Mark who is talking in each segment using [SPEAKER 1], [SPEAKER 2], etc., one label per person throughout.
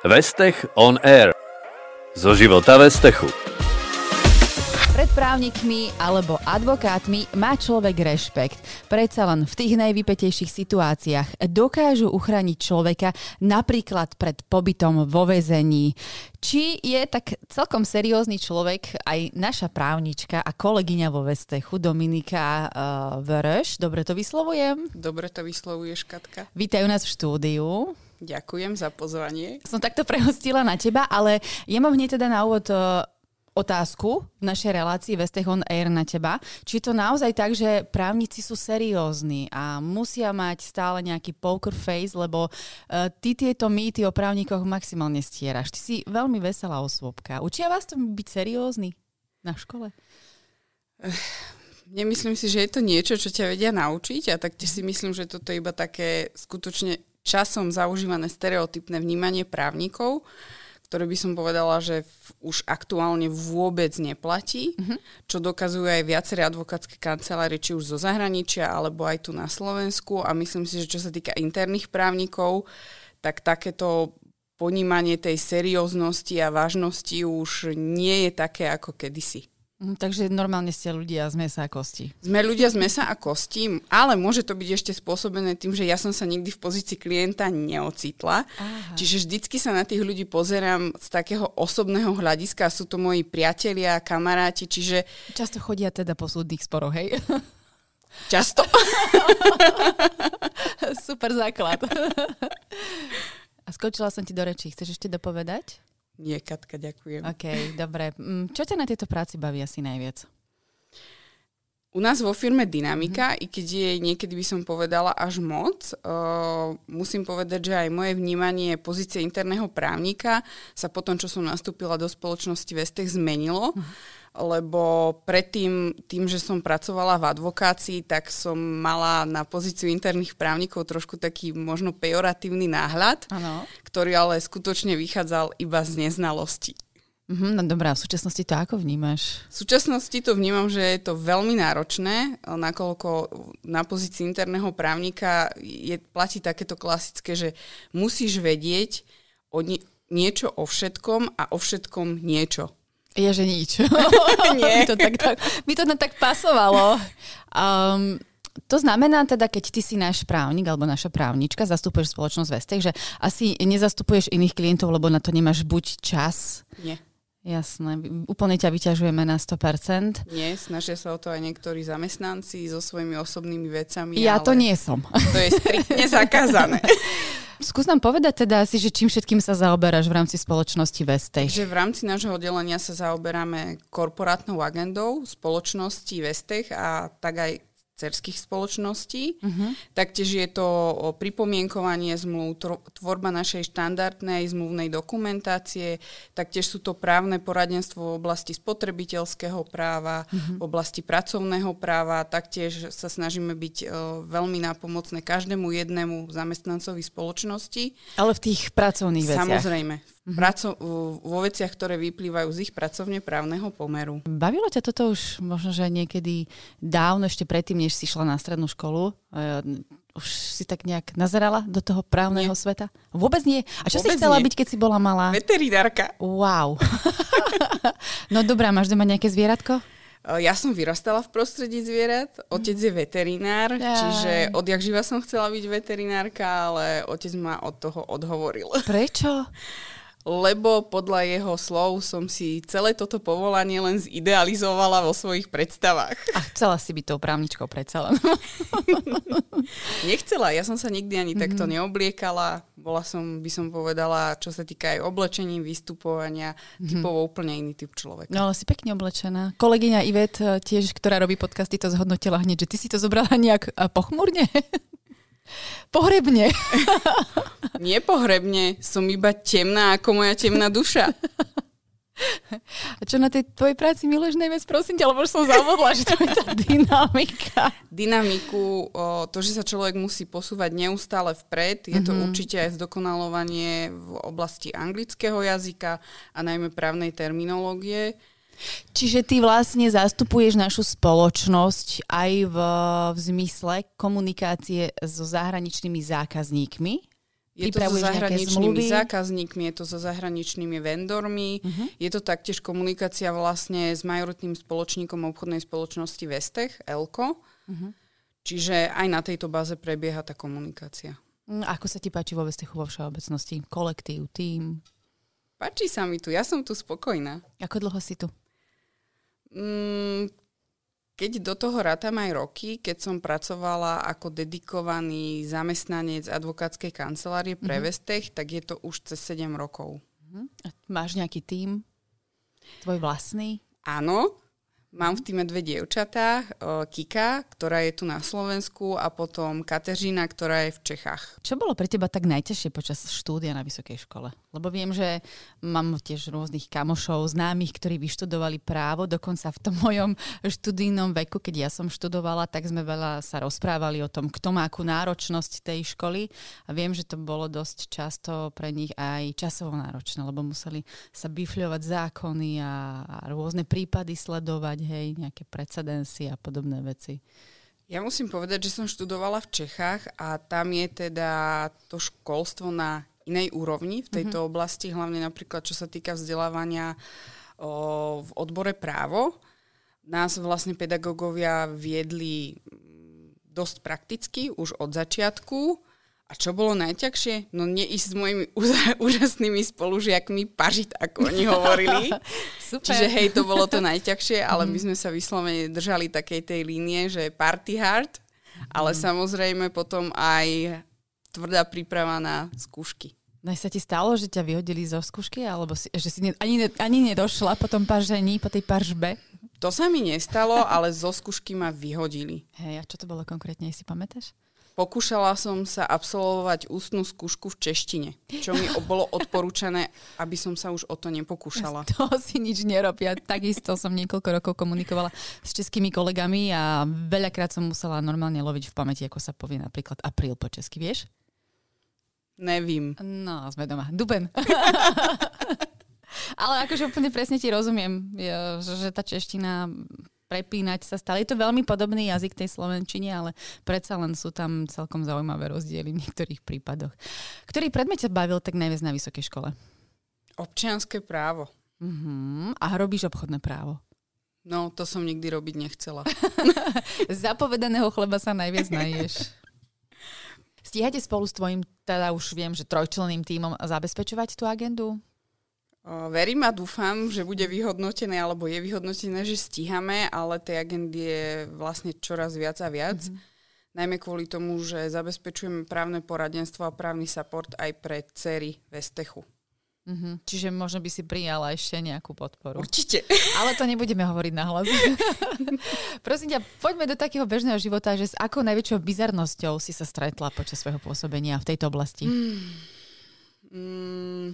[SPEAKER 1] Vestech on Air. Zo života Vestechu.
[SPEAKER 2] Pred právnikmi alebo advokátmi má človek rešpekt. Predsa len v tých najvypetejších situáciách dokážu uchrániť človeka napríklad pred pobytom vo väzení. Či je tak celkom seriózny človek aj naša právnička a kolegyňa vo Vestechu Dominika uh, Vereš. Dobre to vyslovujem?
[SPEAKER 3] Dobre to vyslovuješ, Katka.
[SPEAKER 2] Vítajú nás v štúdiu.
[SPEAKER 3] Ďakujem za pozvanie.
[SPEAKER 2] Som takto prehostila na teba, ale ja mám hneď teda na úvod uh, otázku v našej relácii Vestech on Air na teba. Či je to naozaj tak, že právnici sú seriózni a musia mať stále nejaký poker face, lebo uh, ty tieto mýty o právnikoch maximálne stieraš. Ty si veľmi veselá osôbka. Učia vás to byť seriózny na škole?
[SPEAKER 3] Nemyslím si, že je to niečo, čo ťa vedia naučiť a taktiež si myslím, že toto je iba také skutočne časom zaužívané stereotypné vnímanie právnikov, ktoré by som povedala, že už aktuálne vôbec neplatí, mm-hmm. čo dokazujú aj viaceré advokátske kancelárie, či už zo zahraničia, alebo aj tu na Slovensku. A myslím si, že čo sa týka interných právnikov, tak takéto ponímanie tej serióznosti a vážnosti už nie je také ako kedysi.
[SPEAKER 2] Mm, takže normálne ste ľudia z mesa a kosti.
[SPEAKER 3] Sme ľudia z mesa a kosti, ale môže to byť ešte spôsobené tým, že ja som sa nikdy v pozícii klienta neocitla. Aha. Čiže vždycky sa na tých ľudí pozerám z takého osobného hľadiska. Sú to moji priatelia, kamaráti, čiže...
[SPEAKER 2] Často chodia teda po súdnych sporoch, hej?
[SPEAKER 3] Často.
[SPEAKER 2] Super základ. a skočila som ti do rečí. Chceš ešte dopovedať?
[SPEAKER 3] Nie, Katka, ďakujem.
[SPEAKER 2] OK, dobre. Mm, čo ťa na tejto práci baví asi najviac?
[SPEAKER 3] U nás vo firme Dynamika, mm-hmm. i keď je niekedy by som povedala až moc, uh, musím povedať, že aj moje vnímanie pozície interného právnika sa po tom, čo som nastúpila do spoločnosti Vestech, zmenilo. Mm-hmm lebo predtým, tým, že som pracovala v advokácii, tak som mala na pozíciu interných právnikov trošku taký možno pejoratívny náhľad, ano. ktorý ale skutočne vychádzal iba z neznalosti.
[SPEAKER 2] Mhm, no dobrá, v súčasnosti to ako vnímaš?
[SPEAKER 3] V súčasnosti to vnímam, že je to veľmi náročné, nakoľko na pozícii interného právnika je, platí takéto klasické, že musíš vedieť o nie, niečo o všetkom a o všetkom niečo.
[SPEAKER 2] Je, že nič. Nie. mi, to tak, tak, mi to tak pasovalo. Um, to znamená teda, keď ty si náš právnik alebo naša právnička, zastupuješ spoločnosť Vestech, že asi nezastupuješ iných klientov, lebo na to nemáš buď čas.
[SPEAKER 3] Nie.
[SPEAKER 2] Jasné, úplne ťa vyťažujeme na 100%.
[SPEAKER 3] Nie, snažia sa o to aj niektorí zamestnanci so svojimi osobnými vecami.
[SPEAKER 2] Ja to nie som.
[SPEAKER 3] To je striktne zakázané.
[SPEAKER 2] Skús nám povedať teda asi, že čím všetkým sa zaoberáš v rámci spoločnosti Vestech.
[SPEAKER 3] Že v rámci nášho oddelenia sa zaoberáme korporátnou agendou spoločnosti Vestech a tak aj cerských spoločností. Uh-huh. Taktiež je to pripomienkovanie zmluv, tvorba našej štandardnej zmluvnej dokumentácie, taktiež sú to právne poradenstvo v oblasti spotrebiteľského práva, uh-huh. v oblasti pracovného práva, taktiež sa snažíme byť uh, veľmi nápomocné každému jednému zamestnancovi spoločnosti.
[SPEAKER 2] Ale v tých pracovných veciach.
[SPEAKER 3] Samozrejme, v mm-hmm. praco- vo veciach, ktoré vyplývajú z ich pracovne právneho pomeru.
[SPEAKER 2] Bavilo ťa toto už možno, že niekedy dávno, ešte predtým, než si šla na strednú školu? Uh, už si tak nejak nazerala do toho právneho nie. sveta? Vôbec nie. A čo Vôbec si chcela nie. byť, keď si bola malá?
[SPEAKER 3] Veterinárka.
[SPEAKER 2] Wow. no dobrá, máš doma nejaké zvieratko?
[SPEAKER 3] E, ja som vyrastala v prostredí zvierat, otec je veterinár, ja. čiže odjak živa som chcela byť veterinárka, ale otec ma od toho odhovoril.
[SPEAKER 2] Prečo?
[SPEAKER 3] lebo podľa jeho slov som si celé toto povolanie len zidealizovala vo svojich predstavách.
[SPEAKER 2] A chcela si byť tou právničkou predsa len.
[SPEAKER 3] Nechcela, ja som sa nikdy ani mm-hmm. takto neobliekala. Bola som, by som povedala, čo sa týka aj oblečením, vystupovania, mm-hmm. typovo úplne iný typ človeka.
[SPEAKER 2] No ale si pekne oblečená. Kolegyňa Ivet eh, tiež, ktorá robí podcasty, to zhodnotila hneď, že ty si to zobrala nejak eh, pochmurne. Pohrebne.
[SPEAKER 3] Nie pohrebne, som iba temná ako moja temná duša.
[SPEAKER 2] A čo na tej tvojej práci miluješ najviac, prosím ťa, lebo som zavodla, že to je tá dynamika.
[SPEAKER 3] Dynamiku, o, to, že sa človek musí posúvať neustále vpred, je to mm-hmm. určite aj zdokonalovanie v oblasti anglického jazyka a najmä právnej terminológie.
[SPEAKER 2] Čiže ty vlastne zastupuješ našu spoločnosť aj v, v zmysle komunikácie so zahraničnými zákazníkmi?
[SPEAKER 3] Je to so zahraničnými zákazníkmi, je to so zahraničnými vendormi, uh-huh. je to taktiež komunikácia vlastne s majoritným spoločníkom obchodnej spoločnosti Vestech, Elko. Uh-huh. Čiže aj na tejto báze prebieha tá komunikácia.
[SPEAKER 2] Mm, ako sa ti páči vo Vestechu vo všeobecnosti? Kolektív, tým?
[SPEAKER 3] Páči sa mi tu, ja som tu spokojná.
[SPEAKER 2] Ako dlho si tu?
[SPEAKER 3] Mm, keď do toho rátam aj roky, keď som pracovala ako dedikovaný zamestnanec advokátskej kancelárie pre mm-hmm. Vestech, tak je to už cez 7 rokov.
[SPEAKER 2] Mm-hmm. A máš nejaký tím? Tvoj vlastný?
[SPEAKER 3] Áno, Mám v týme dve dievčatá, Kika, ktorá je tu na Slovensku a potom Kateřina, ktorá je v Čechách.
[SPEAKER 2] Čo bolo pre teba tak najťažšie počas štúdia na vysokej škole? Lebo viem, že mám tiež rôznych kamošov, známych, ktorí vyštudovali právo, dokonca v tom mojom študijnom veku, keď ja som študovala, tak sme veľa sa rozprávali o tom, kto má akú náročnosť tej školy a viem, že to bolo dosť často pre nich aj časovo náročné, lebo museli sa bifľovať zákony a, a rôzne prípady sledovať mať, hej, nejaké precedensy a podobné veci.
[SPEAKER 3] Ja musím povedať, že som študovala v Čechách a tam je teda to školstvo na inej úrovni v tejto mm-hmm. oblasti, hlavne napríklad čo sa týka vzdelávania o, v odbore právo. Nás vlastne pedagógovia viedli dosť prakticky už od začiatku a čo bolo najťažšie? No neísť s mojimi úžasnými spolužiakmi pažiť, ako oni hovorili. Super. Čiže hej, to bolo to najťažšie, ale my sme sa vyslovene držali takej tej línie, že party hard, ale mm. samozrejme potom aj tvrdá príprava na skúšky.
[SPEAKER 2] No sa ti stalo, že ťa vyhodili zo skúšky, alebo si, že si ne, ani, ani nedošla po tom paržení, po tej paržbe?
[SPEAKER 3] To sa mi nestalo, ale zo skúšky ma vyhodili.
[SPEAKER 2] Hej, a čo to bolo konkrétne, si pamätáš?
[SPEAKER 3] Pokúšala som sa absolvovať ústnu skúšku v češtine, čo mi bolo odporúčané, aby som sa už o to nepokúšala.
[SPEAKER 2] To si nič nerobia. Takisto som niekoľko rokov komunikovala s českými kolegami a veľakrát som musela normálne loviť v pamäti, ako sa povie napríklad apríl po česky, vieš?
[SPEAKER 3] Nevím.
[SPEAKER 2] No, sme doma. Duben. Ale akože úplne presne ti rozumiem, že tá čeština prepínať sa stále. Je to veľmi podobný jazyk tej slovenčine, ale predsa len sú tam celkom zaujímavé rozdiely v niektorých prípadoch. Ktorý predmet ťa bavil tak najviac na vysokej škole?
[SPEAKER 3] Občianské právo.
[SPEAKER 2] Uh-huh. A robíš obchodné právo?
[SPEAKER 3] No, to som nikdy robiť nechcela.
[SPEAKER 2] Zapovedaného chleba sa najviac naješ. Stíhate spolu s tvojim, teda už viem, že trojčlenným tímom zabezpečovať tú agendu?
[SPEAKER 3] Verím a dúfam, že bude vyhodnotené, alebo je vyhodnotené, že stíhame, ale tej agendy je vlastne čoraz viac a viac. Mm-hmm. Najmä kvôli tomu, že zabezpečujeme právne poradenstvo a právny support aj pre cery Vestechu.
[SPEAKER 2] Mm-hmm. Čiže možno by si prijala ešte nejakú podporu.
[SPEAKER 3] Určite.
[SPEAKER 2] Ale to nebudeme hovoriť na hlas. Prosím ťa, poďme do takého bežného života, že s akou najväčšou bizarnosťou si sa stretla počas svojho pôsobenia v tejto oblasti? Mm.
[SPEAKER 3] Mm.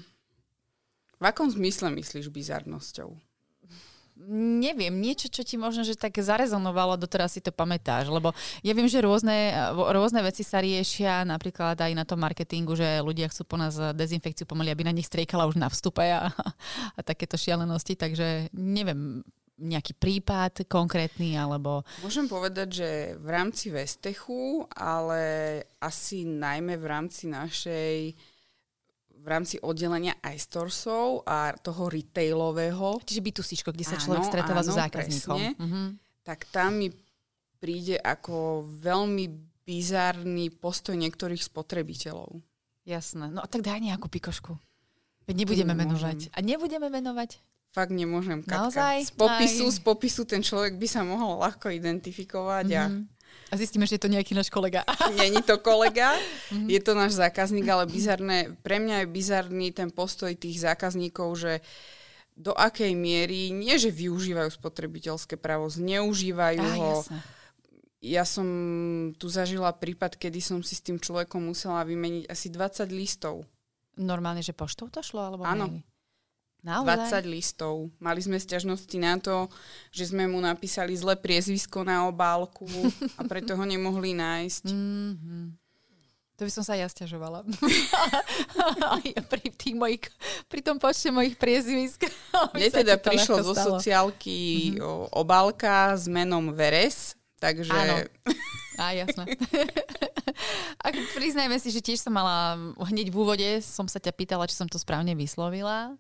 [SPEAKER 3] V akom zmysle myslíš bizarnosťou?
[SPEAKER 2] neviem, niečo, čo ti možno, že tak zarezonovalo, doteraz si to pamätáš, lebo ja viem, že rôzne, rôzne veci sa riešia, napríklad aj na tom marketingu, že ľudia chcú po nás dezinfekciu pomaly, aby na nich striekala už na vstupe a, a takéto šialenosti, takže neviem, nejaký prípad konkrétny, alebo...
[SPEAKER 3] Môžem povedať, že v rámci Vestechu, ale asi najmä v rámci našej v rámci oddelenia iStoresov a toho retailového.
[SPEAKER 2] Čiže B2C, kde sa človek áno, stretáva áno, so zákazníkom. Presne,
[SPEAKER 3] uh-huh. Tak tam mi príde ako veľmi bizarný postoj niektorých spotrebiteľov.
[SPEAKER 2] Jasné. No a tak daj nejakú pikošku. Veď nebudeme menovať. A nebudeme menovať?
[SPEAKER 3] Fakt nemôžem, Katka. Naozaj? Z popisu, z popisu ten človek by sa mohol ľahko identifikovať mm-hmm. a mhm.
[SPEAKER 2] A zistíme, že je to nejaký náš kolega.
[SPEAKER 3] Není to kolega, mhm. je to náš zákazník, ale bizarné, pre mňa je bizarný ten postoj tých zákazníkov, že do akej miery, nie že využívajú spotrebiteľské právo, zneužívajú ah, ho. Jasne. Ja som tu zažila prípad, kedy som si s tým človekom musela vymeniť asi 20 listov.
[SPEAKER 2] Normálne, že poštou to šlo? Alebo
[SPEAKER 3] Áno. Maily? Naozaj? 20 listov. Mali sme sťažnosti na to, že sme mu napísali zlé priezvisko na obálku a preto ho nemohli nájsť. Mm-hmm.
[SPEAKER 2] To by som sa ja stiažovala. pri, tých mojich, pri tom počte mojich priezvisk.
[SPEAKER 3] Mne teda prišlo zo sociálky mm-hmm. obálka s menom Veres, takže...
[SPEAKER 2] Áno. Á, jasné. A priznajme si, že tiež som mala hneď v úvode, som sa ťa pýtala, či som to správne vyslovila.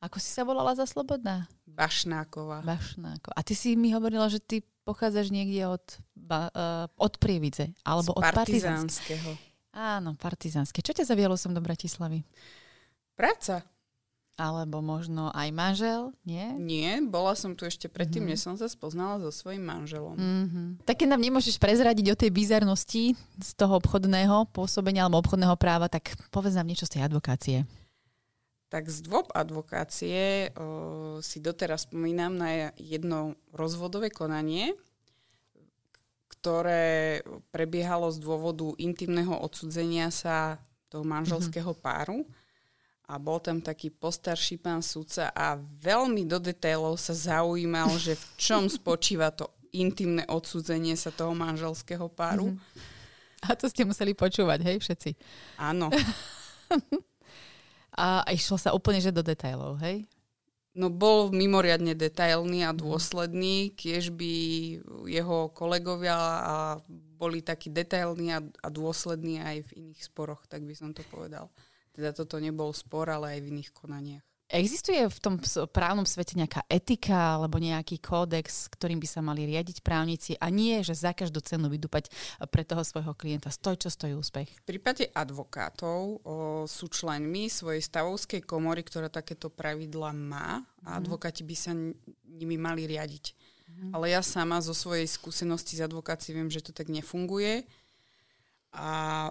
[SPEAKER 2] Ako si sa volala za Slobodná?
[SPEAKER 3] Bašnáková.
[SPEAKER 2] Bašnáková. A ty si mi hovorila, že ty pochádzaš niekde od, ba, uh, od Prievidze, alebo
[SPEAKER 3] Z
[SPEAKER 2] od
[SPEAKER 3] partizánskeho.
[SPEAKER 2] Áno, Partizánske. Čo ťa zavialo som do Bratislavy?
[SPEAKER 3] Práca.
[SPEAKER 2] Alebo možno aj manžel, nie?
[SPEAKER 3] Nie, bola som tu ešte predtým, mm-hmm. než som sa spoznala so svojím manželom. Mm.
[SPEAKER 2] Mm-hmm. Tak keď nám nemôžeš prezradiť o tej bizarnosti z toho obchodného pôsobenia alebo obchodného práva, tak povedz nám niečo z tej advokácie.
[SPEAKER 3] Tak z dôb advokácie o, si doteraz spomínam na jedno rozvodové konanie, ktoré prebiehalo z dôvodu intimného odsudzenia sa toho manželského mm-hmm. páru. A bol tam taký postarší pán sudca a veľmi do detailov sa zaujímal, že v čom spočíva to intimné odsudzenie sa toho manželského páru. Mm-hmm.
[SPEAKER 2] A to ste museli počúvať, hej, všetci.
[SPEAKER 3] Áno.
[SPEAKER 2] A išlo sa úplne že do detailov, hej?
[SPEAKER 3] No bol mimoriadne detailný a dôsledný, kiež by jeho kolegovia a boli takí detailní a, a dôslední aj v iných sporoch, tak by som to povedal. Teda toto nebol spor, ale aj v iných konaniach.
[SPEAKER 2] Existuje v tom právnom svete nejaká etika alebo nejaký kódex, ktorým by sa mali riadiť právnici? A nie, že za každú cenu vydúpať pre toho svojho klienta. Stoj, čo stojí úspech.
[SPEAKER 3] V prípade advokátov o, sú členmi svojej stavovskej komory, ktorá takéto pravidla má a advokáti by sa nimi mali riadiť. Ale ja sama zo svojej skúsenosti z advokácie viem, že to tak nefunguje. A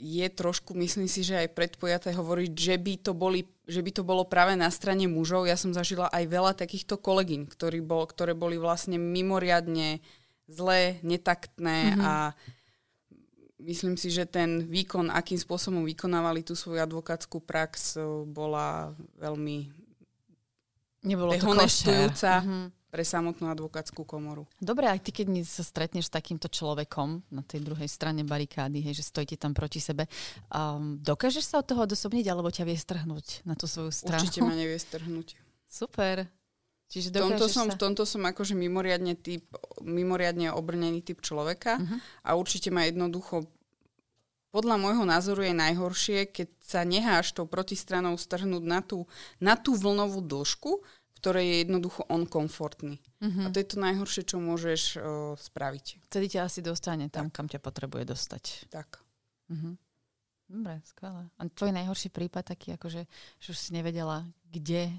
[SPEAKER 3] je trošku, myslím si, že aj predpojaté hovoriť, že by, to boli, že by to bolo práve na strane mužov. Ja som zažila aj veľa takýchto kolegyň, bol, ktoré boli vlastne mimoriadne zlé, netaktné mm-hmm. a myslím si, že ten výkon, akým spôsobom vykonávali tú svoju advokátsku prax, o, bola veľmi
[SPEAKER 2] Nebolo to Mhm.
[SPEAKER 3] Pre samotnú advokátsku komoru.
[SPEAKER 2] Dobre, aj ty, keď sa stretneš s takýmto človekom na tej druhej strane barikády, hej, že stojíte tam proti sebe, um, dokážeš sa od toho odosobniť, alebo ťa vie strhnúť na tú svoju stranu?
[SPEAKER 3] Určite ma nevie strhnúť.
[SPEAKER 2] Super. Čiže
[SPEAKER 3] tomto, som,
[SPEAKER 2] sa...
[SPEAKER 3] v tomto som akože mimoriadne, typ, mimoriadne obrnený typ človeka
[SPEAKER 2] Mhm.
[SPEAKER 3] a určite ma jednoducho podľa môjho názoru je najhoršie, keď sa neháš tou protistranou strhnúť na tú, na tú vlnovú dĺžku, ktorej je jednoducho on komfortný.
[SPEAKER 2] Mhm.
[SPEAKER 3] A to je to najhoršie, čo môžeš o, spraviť.
[SPEAKER 2] Vtedy ťa asi dostane tam, kam ťa potrebuje dostať.
[SPEAKER 3] Tak.
[SPEAKER 2] Mhm. Dobre, skvelé. A tvoj najhorší prípad taký, akože, že už si nevedela, kde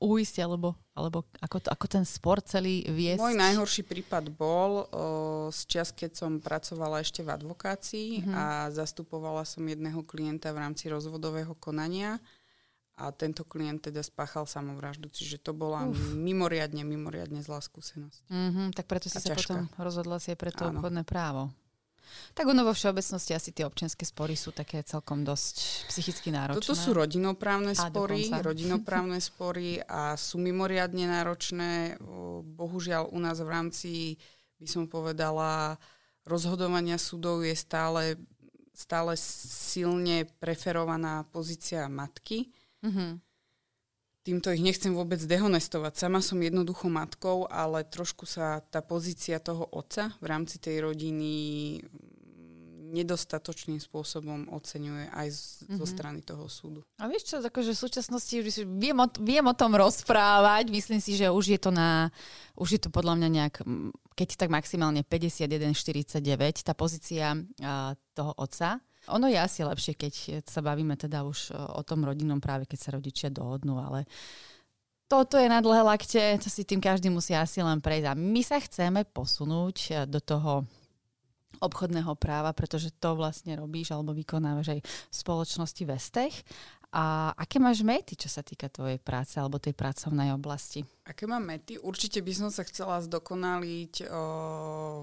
[SPEAKER 2] uísť, alebo, alebo ako, to, ako ten spor celý viesť?
[SPEAKER 3] Môj najhorší prípad bol o, z čas, keď som pracovala ešte v advokácii
[SPEAKER 2] Mhm.
[SPEAKER 3] a zastupovala som jedného klienta v rámci rozvodového konania a tento klient teda spáchal samovraždu, čiže to bola
[SPEAKER 2] Uf.
[SPEAKER 3] mimoriadne, mimoriadne zlá skúsenosť.
[SPEAKER 2] Mhm, tak preto si
[SPEAKER 3] A
[SPEAKER 2] sa
[SPEAKER 3] ťažká.
[SPEAKER 2] potom rozhodla si aj pre to
[SPEAKER 3] Áno.
[SPEAKER 2] obchodné právo. Tak ono vo všeobecnosti asi tie občianske spory sú také celkom dosť psychicky náročné.
[SPEAKER 3] Toto sú rodinoprávne spory, rodinoprávne spory a sú mimoriadne náročné. Bohužiaľ u nás v rámci, by som povedala, rozhodovania súdov je stále, stále silne preferovaná pozícia matky.
[SPEAKER 2] Mhm.
[SPEAKER 3] Týmto ich nechcem vôbec dehonestovať. Sama som jednoducho matkou, ale trošku sa tá pozícia toho otca v rámci tej rodiny mm, nedostatočným spôsobom oceňuje aj z, mm-hmm. zo strany toho súdu.
[SPEAKER 2] A vieš čo, akože v súčasnosti viem o, viem o tom rozprávať, myslím si, že už je to na, už je to podľa mňa nejak, keď tak maximálne 51-49, tá pozícia a, toho otca. Ono je asi lepšie, keď sa bavíme teda už o, o tom rodinnom práve, keď sa rodičia dohodnú, ale toto je na dlhé lakte, to si tým každý musí asi len prejsť. A my sa chceme posunúť e, do toho obchodného práva, pretože to vlastne robíš alebo vykonávaš aj v spoločnosti Vestech. A aké máš mety, čo sa týka tvojej práce alebo tej pracovnej oblasti?
[SPEAKER 3] Aké mám mety? Určite by som sa chcela zdokonaliť o,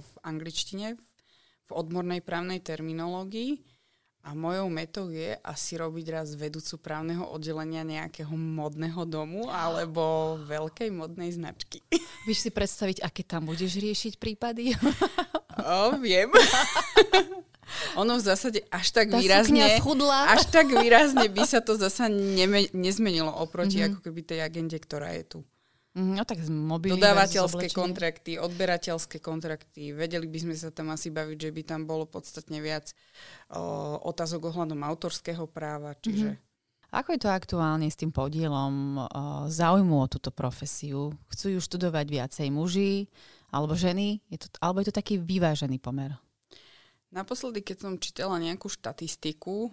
[SPEAKER 3] v angličtine, v odbornej právnej terminológii. A mojou metou je asi robiť raz vedúcu právneho oddelenia nejakého modného domu alebo veľkej modnej značky.
[SPEAKER 2] Vieš si predstaviť, aké tam budeš riešiť prípady?
[SPEAKER 3] O, viem. ono v zásade až tak
[SPEAKER 2] Tá
[SPEAKER 3] výrazne... Až tak výrazne by sa to zasa neme, nezmenilo oproti
[SPEAKER 2] Mhm.
[SPEAKER 3] mm-hmm. ako keby tej agende, ktorá je tu.
[SPEAKER 2] No tak z mobily
[SPEAKER 3] Dodávateľské kontrakty, odberateľské kontrakty. Vedeli by sme sa tam asi baviť, že by tam bolo podstatne viac o, otázok ohľadom autorského práva. Čiže...
[SPEAKER 2] Mm-hmm. Ako je to aktuálne s tým podielom záujmu o túto profesiu? Chcú ju študovať viacej muži alebo ženy? Je to, alebo je to taký vyvážený pomer?
[SPEAKER 3] Naposledy, keď som čítala nejakú štatistiku,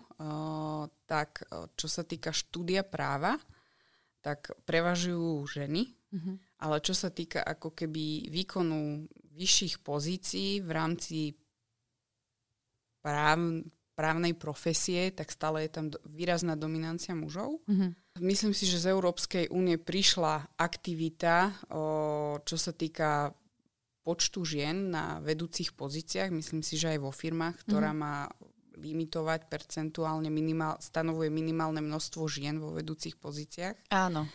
[SPEAKER 3] tak čo sa týka štúdia práva, tak prevažujú ženy, mm-hmm. ale čo sa týka ako keby výkonu vyšších pozícií v rámci práv, právnej profesie, tak stále je tam výrazná dominancia mužov. Mm-hmm. Myslím si, že z Európskej únie prišla aktivita, o, čo sa týka počtu žien na vedúcich pozíciách, myslím si, že aj vo firmách, ktorá mm-hmm. má limitovať percentuálne, minimál, stanovuje minimálne množstvo žien vo vedúcich pozíciách.
[SPEAKER 2] Áno,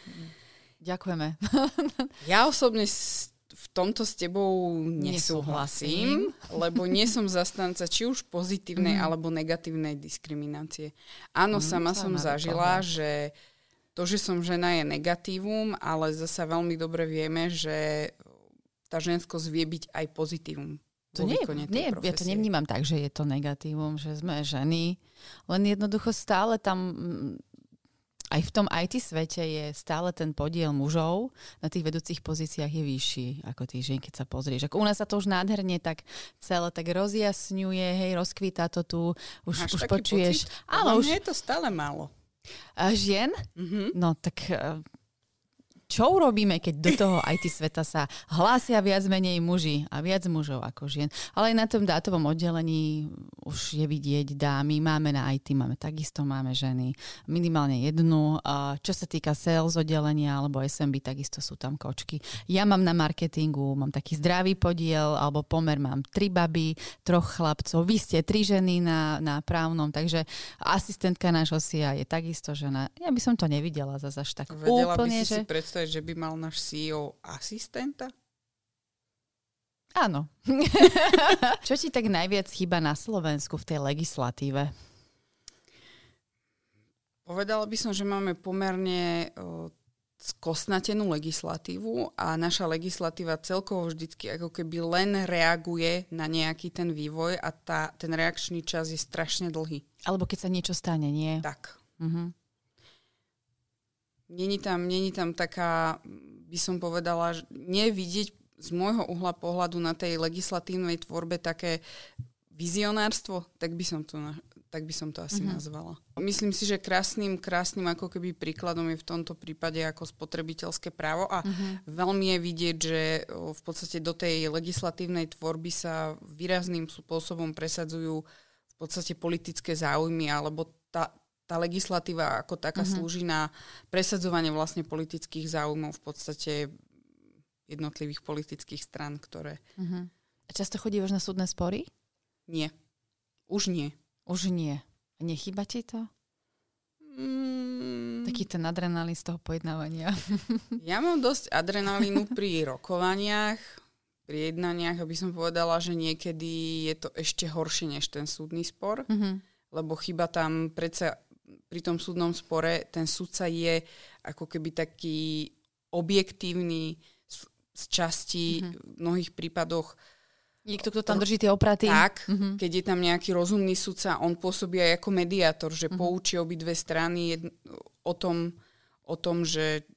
[SPEAKER 2] ďakujeme.
[SPEAKER 3] ja osobne v tomto s tebou nesúhlasím, lebo nie som zastanca či už pozitívnej mm. alebo negatívnej diskriminácie. Áno, mm, sama som zažila, pohľad. že to, že som žena je negatívum, ale zasa veľmi dobre vieme, že tá ženskosť vie byť aj pozitívum
[SPEAKER 2] to nie, nie, ja to nevnímam tak, že je to negatívum, že sme ženy, len jednoducho stále tam mm, aj v tom IT svete je stále ten podiel mužov na tých vedúcich pozíciách je vyšší ako tých žien, keď sa pozrieš. Ako u nás sa to už nádherne tak celé tak rozjasňuje, hej, rozkvíta to tu, už, Máš už počuješ.
[SPEAKER 3] Pocit? Áno, už... je to stále málo.
[SPEAKER 2] A žien? Mm-hmm. No tak eh, čo urobíme, keď do toho IT sveta sa hlásia viac menej muži a viac mužov ako žien. Ale aj na tom dátovom oddelení už je vidieť dámy, máme na IT, máme takisto máme ženy, minimálne jednu. Čo sa týka sales oddelenia alebo SMB, takisto sú tam kočky. Ja mám na marketingu, mám taký zdravý podiel alebo pomer, mám tri baby, troch chlapcov, vy ste tri ženy na, na právnom, takže asistentka nášho SIA je takisto žena. Ja by som to nevidela zase až tak
[SPEAKER 3] Vedela
[SPEAKER 2] úplne,
[SPEAKER 3] by si že... si predstaviť, že by mal náš CEO asistenta?
[SPEAKER 2] Áno. Čo ti tak najviac chýba na Slovensku v tej legislatíve?
[SPEAKER 3] Povedala by som, že máme pomerne o, skosnatenú legislatívu a naša legislatíva celkovo vždycky ako keby len reaguje na nejaký ten vývoj a tá, ten reakčný čas je strašne dlhý.
[SPEAKER 2] Alebo keď sa niečo stane, nie?
[SPEAKER 3] Tak. Uh-huh. Není tam, není tam taká, by som povedala, nevidieť z môjho uhla pohľadu na tej legislatívnej tvorbe také vizionárstvo, tak by som to, tak by som to asi uh-huh. nazvala. Myslím si, že krásnym, krásnym ako keby príkladom je v tomto prípade ako spotrebiteľské právo a uh-huh. veľmi je vidieť, že v podstate do tej legislatívnej tvorby sa výrazným spôsobom presadzujú v podstate politické záujmy alebo tá, tá legislatíva ako taká uh-huh. slúži na presadzovanie vlastne politických záujmov v podstate jednotlivých politických stran, ktoré...
[SPEAKER 2] Uh-huh. A často chodívaš na súdne spory?
[SPEAKER 3] Nie. Už nie.
[SPEAKER 2] Už nie. A nechýba ti to? Mm. Taký ten adrenalín z toho pojednávania.
[SPEAKER 3] ja mám dosť adrenalínu pri rokovaniach, pri jednaniach, aby som povedala, že niekedy je to ešte horšie než ten súdny spor, mm-hmm. lebo chyba tam predsa pri tom súdnom spore ten sudca je ako keby taký objektívny z, z časti mm-hmm. v mnohých prípadoch
[SPEAKER 2] Niekto, kto tam drží tie opraty.
[SPEAKER 3] Tak, mm-hmm. keď je tam nejaký rozumný sudca, on pôsobí aj ako mediátor, že mm-hmm. poučí obidve strany jedn- o tom, o tom, že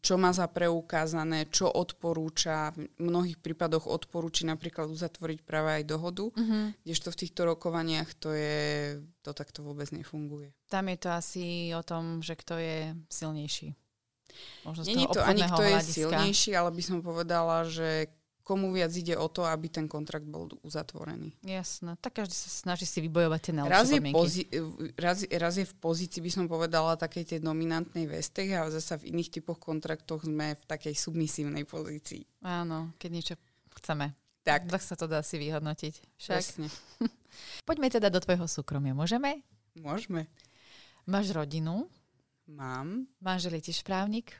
[SPEAKER 3] čo má za preukázané, čo odporúča. V mnohých prípadoch odporúči napríklad uzatvoriť práve aj dohodu, mm-hmm. kdežto v týchto rokovaniach to je, to takto vôbec nefunguje.
[SPEAKER 2] Tam je to asi o tom, že kto je silnejší.
[SPEAKER 3] Možno Není to ani kto je silnejší, ale by som povedala, že komu viac ide o to, aby ten kontrakt bol uzatvorený.
[SPEAKER 2] Jasné, tak každý sa snaží si vybojovať tie najlepšie
[SPEAKER 3] raz je, pozi- raz, raz je v pozícii, by som povedala, takej tej dominantnej veste a zase v iných typoch kontraktoch sme v takej submisívnej pozícii.
[SPEAKER 2] Áno, keď niečo chceme.
[SPEAKER 3] Tak.
[SPEAKER 2] Tak sa to dá si vyhodnotiť.
[SPEAKER 3] Však. Jasne.
[SPEAKER 2] Poďme teda do tvojho súkromia. Môžeme?
[SPEAKER 3] Môžeme.
[SPEAKER 2] Máš rodinu?
[SPEAKER 3] Mám.
[SPEAKER 2] Manžel je tiež právnik?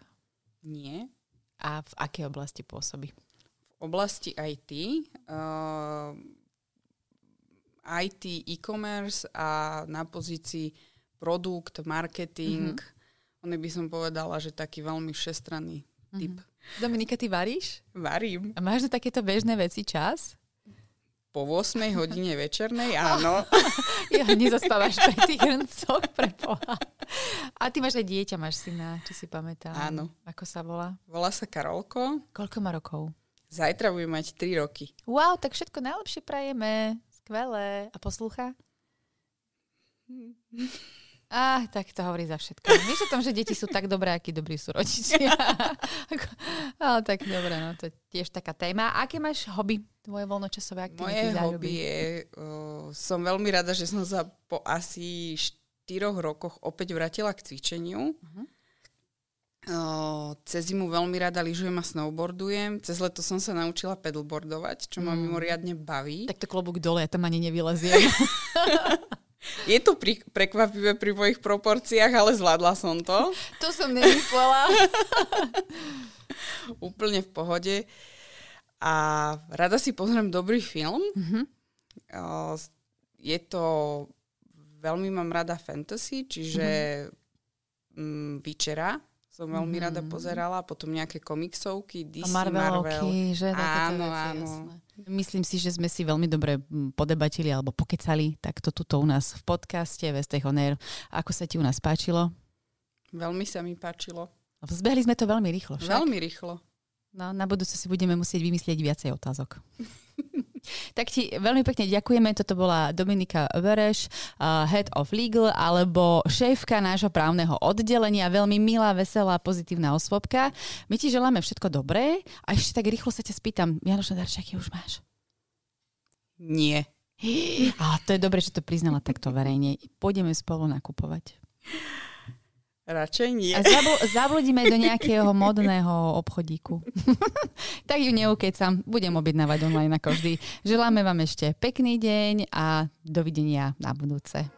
[SPEAKER 3] Nie.
[SPEAKER 2] A v akej oblasti pôsobí?
[SPEAKER 3] Oblasti IT, uh, IT e-commerce a na pozícii produkt, marketing. Mm-hmm. On by som povedala, že taký veľmi všestranný typ.
[SPEAKER 2] Dominika, ty varíš?
[SPEAKER 3] Varím.
[SPEAKER 2] A máš na takéto bežné veci čas?
[SPEAKER 3] Po 8 hodine večernej, áno.
[SPEAKER 2] Ja nezaspávaš pri tých hrncoch, pre Boha. A ty máš aj dieťa, máš syna, či si pamätám.
[SPEAKER 3] Áno.
[SPEAKER 2] Ako sa volá?
[SPEAKER 3] Volá sa Karolko.
[SPEAKER 2] Koľko má rokov?
[SPEAKER 3] Zajtra bude mať 3 roky.
[SPEAKER 2] Wow, tak všetko najlepšie prajeme. Skvelé. A poslúcha? Ah, tak to hovorí za všetko. Vieš o tom, že deti sú tak dobré, akí dobrí sú rodičia. Ale tak dobre, no to je tiež taká téma. Aké máš hobby, tvoje voľnočasové aktivity?
[SPEAKER 3] Moje
[SPEAKER 2] záľuby?
[SPEAKER 3] hobby je, uh, som veľmi rada, že som sa po asi 4 rokoch opäť vrátila k cvičeniu.
[SPEAKER 2] Mhm.
[SPEAKER 3] Cez zimu veľmi rada lyžujem a snowboardujem. Cez leto som sa naučila pedalboardovať, čo ma
[SPEAKER 2] Mm.
[SPEAKER 3] mimoriadne baví.
[SPEAKER 2] Tak to klobúk dole, ja tam ani nevyleziem.
[SPEAKER 3] Je to pri, prekvapivé pri mojich proporciách, ale zvládla som to.
[SPEAKER 2] to som nemyslela.
[SPEAKER 3] Úplne v pohode. A rada si pozriem dobrý film.
[SPEAKER 2] Mhm.
[SPEAKER 3] Uh, je to... Veľmi mám rada fantasy, čiže mm, Vyčera som veľmi
[SPEAKER 2] Mhm.
[SPEAKER 3] rada pozerala, potom nejaké komiksovky,
[SPEAKER 2] A
[SPEAKER 3] DC,
[SPEAKER 2] Marvelovky,
[SPEAKER 3] Marvel.
[SPEAKER 2] že
[SPEAKER 3] Áno,
[SPEAKER 2] veci,
[SPEAKER 3] áno.
[SPEAKER 2] jasné. Myslím si, že sme si veľmi dobre mm, podebatili alebo pokecali takto tuto u nás v podcaste Vestech on Air. Ako sa ti u nás páčilo?
[SPEAKER 3] Veľmi sa mi páčilo.
[SPEAKER 2] Zbehli sme to veľmi rýchlo však.
[SPEAKER 3] Veľmi rýchlo.
[SPEAKER 2] No, na budúce si budeme musieť vymyslieť viacej otázok. tak ti veľmi pekne ďakujeme. Toto bola Dominika Vereš, uh, Head of Legal, alebo šéfka nášho právneho oddelenia. Veľmi milá, veselá, pozitívna osôbka. My ti želáme všetko dobré. A ešte tak rýchlo sa ťa spýtam, Janoša Darčaky už máš?
[SPEAKER 3] Nie.
[SPEAKER 2] A to je dobre, že to priznala takto verejne. Pôjdeme spolu nakupovať.
[SPEAKER 3] Radšej nie.
[SPEAKER 2] Zabl- zabludíme do nejakého modného obchodíku. tak ju neukecam. Budem objednávať online ako vždy. Želáme vám ešte pekný deň a dovidenia na budúce.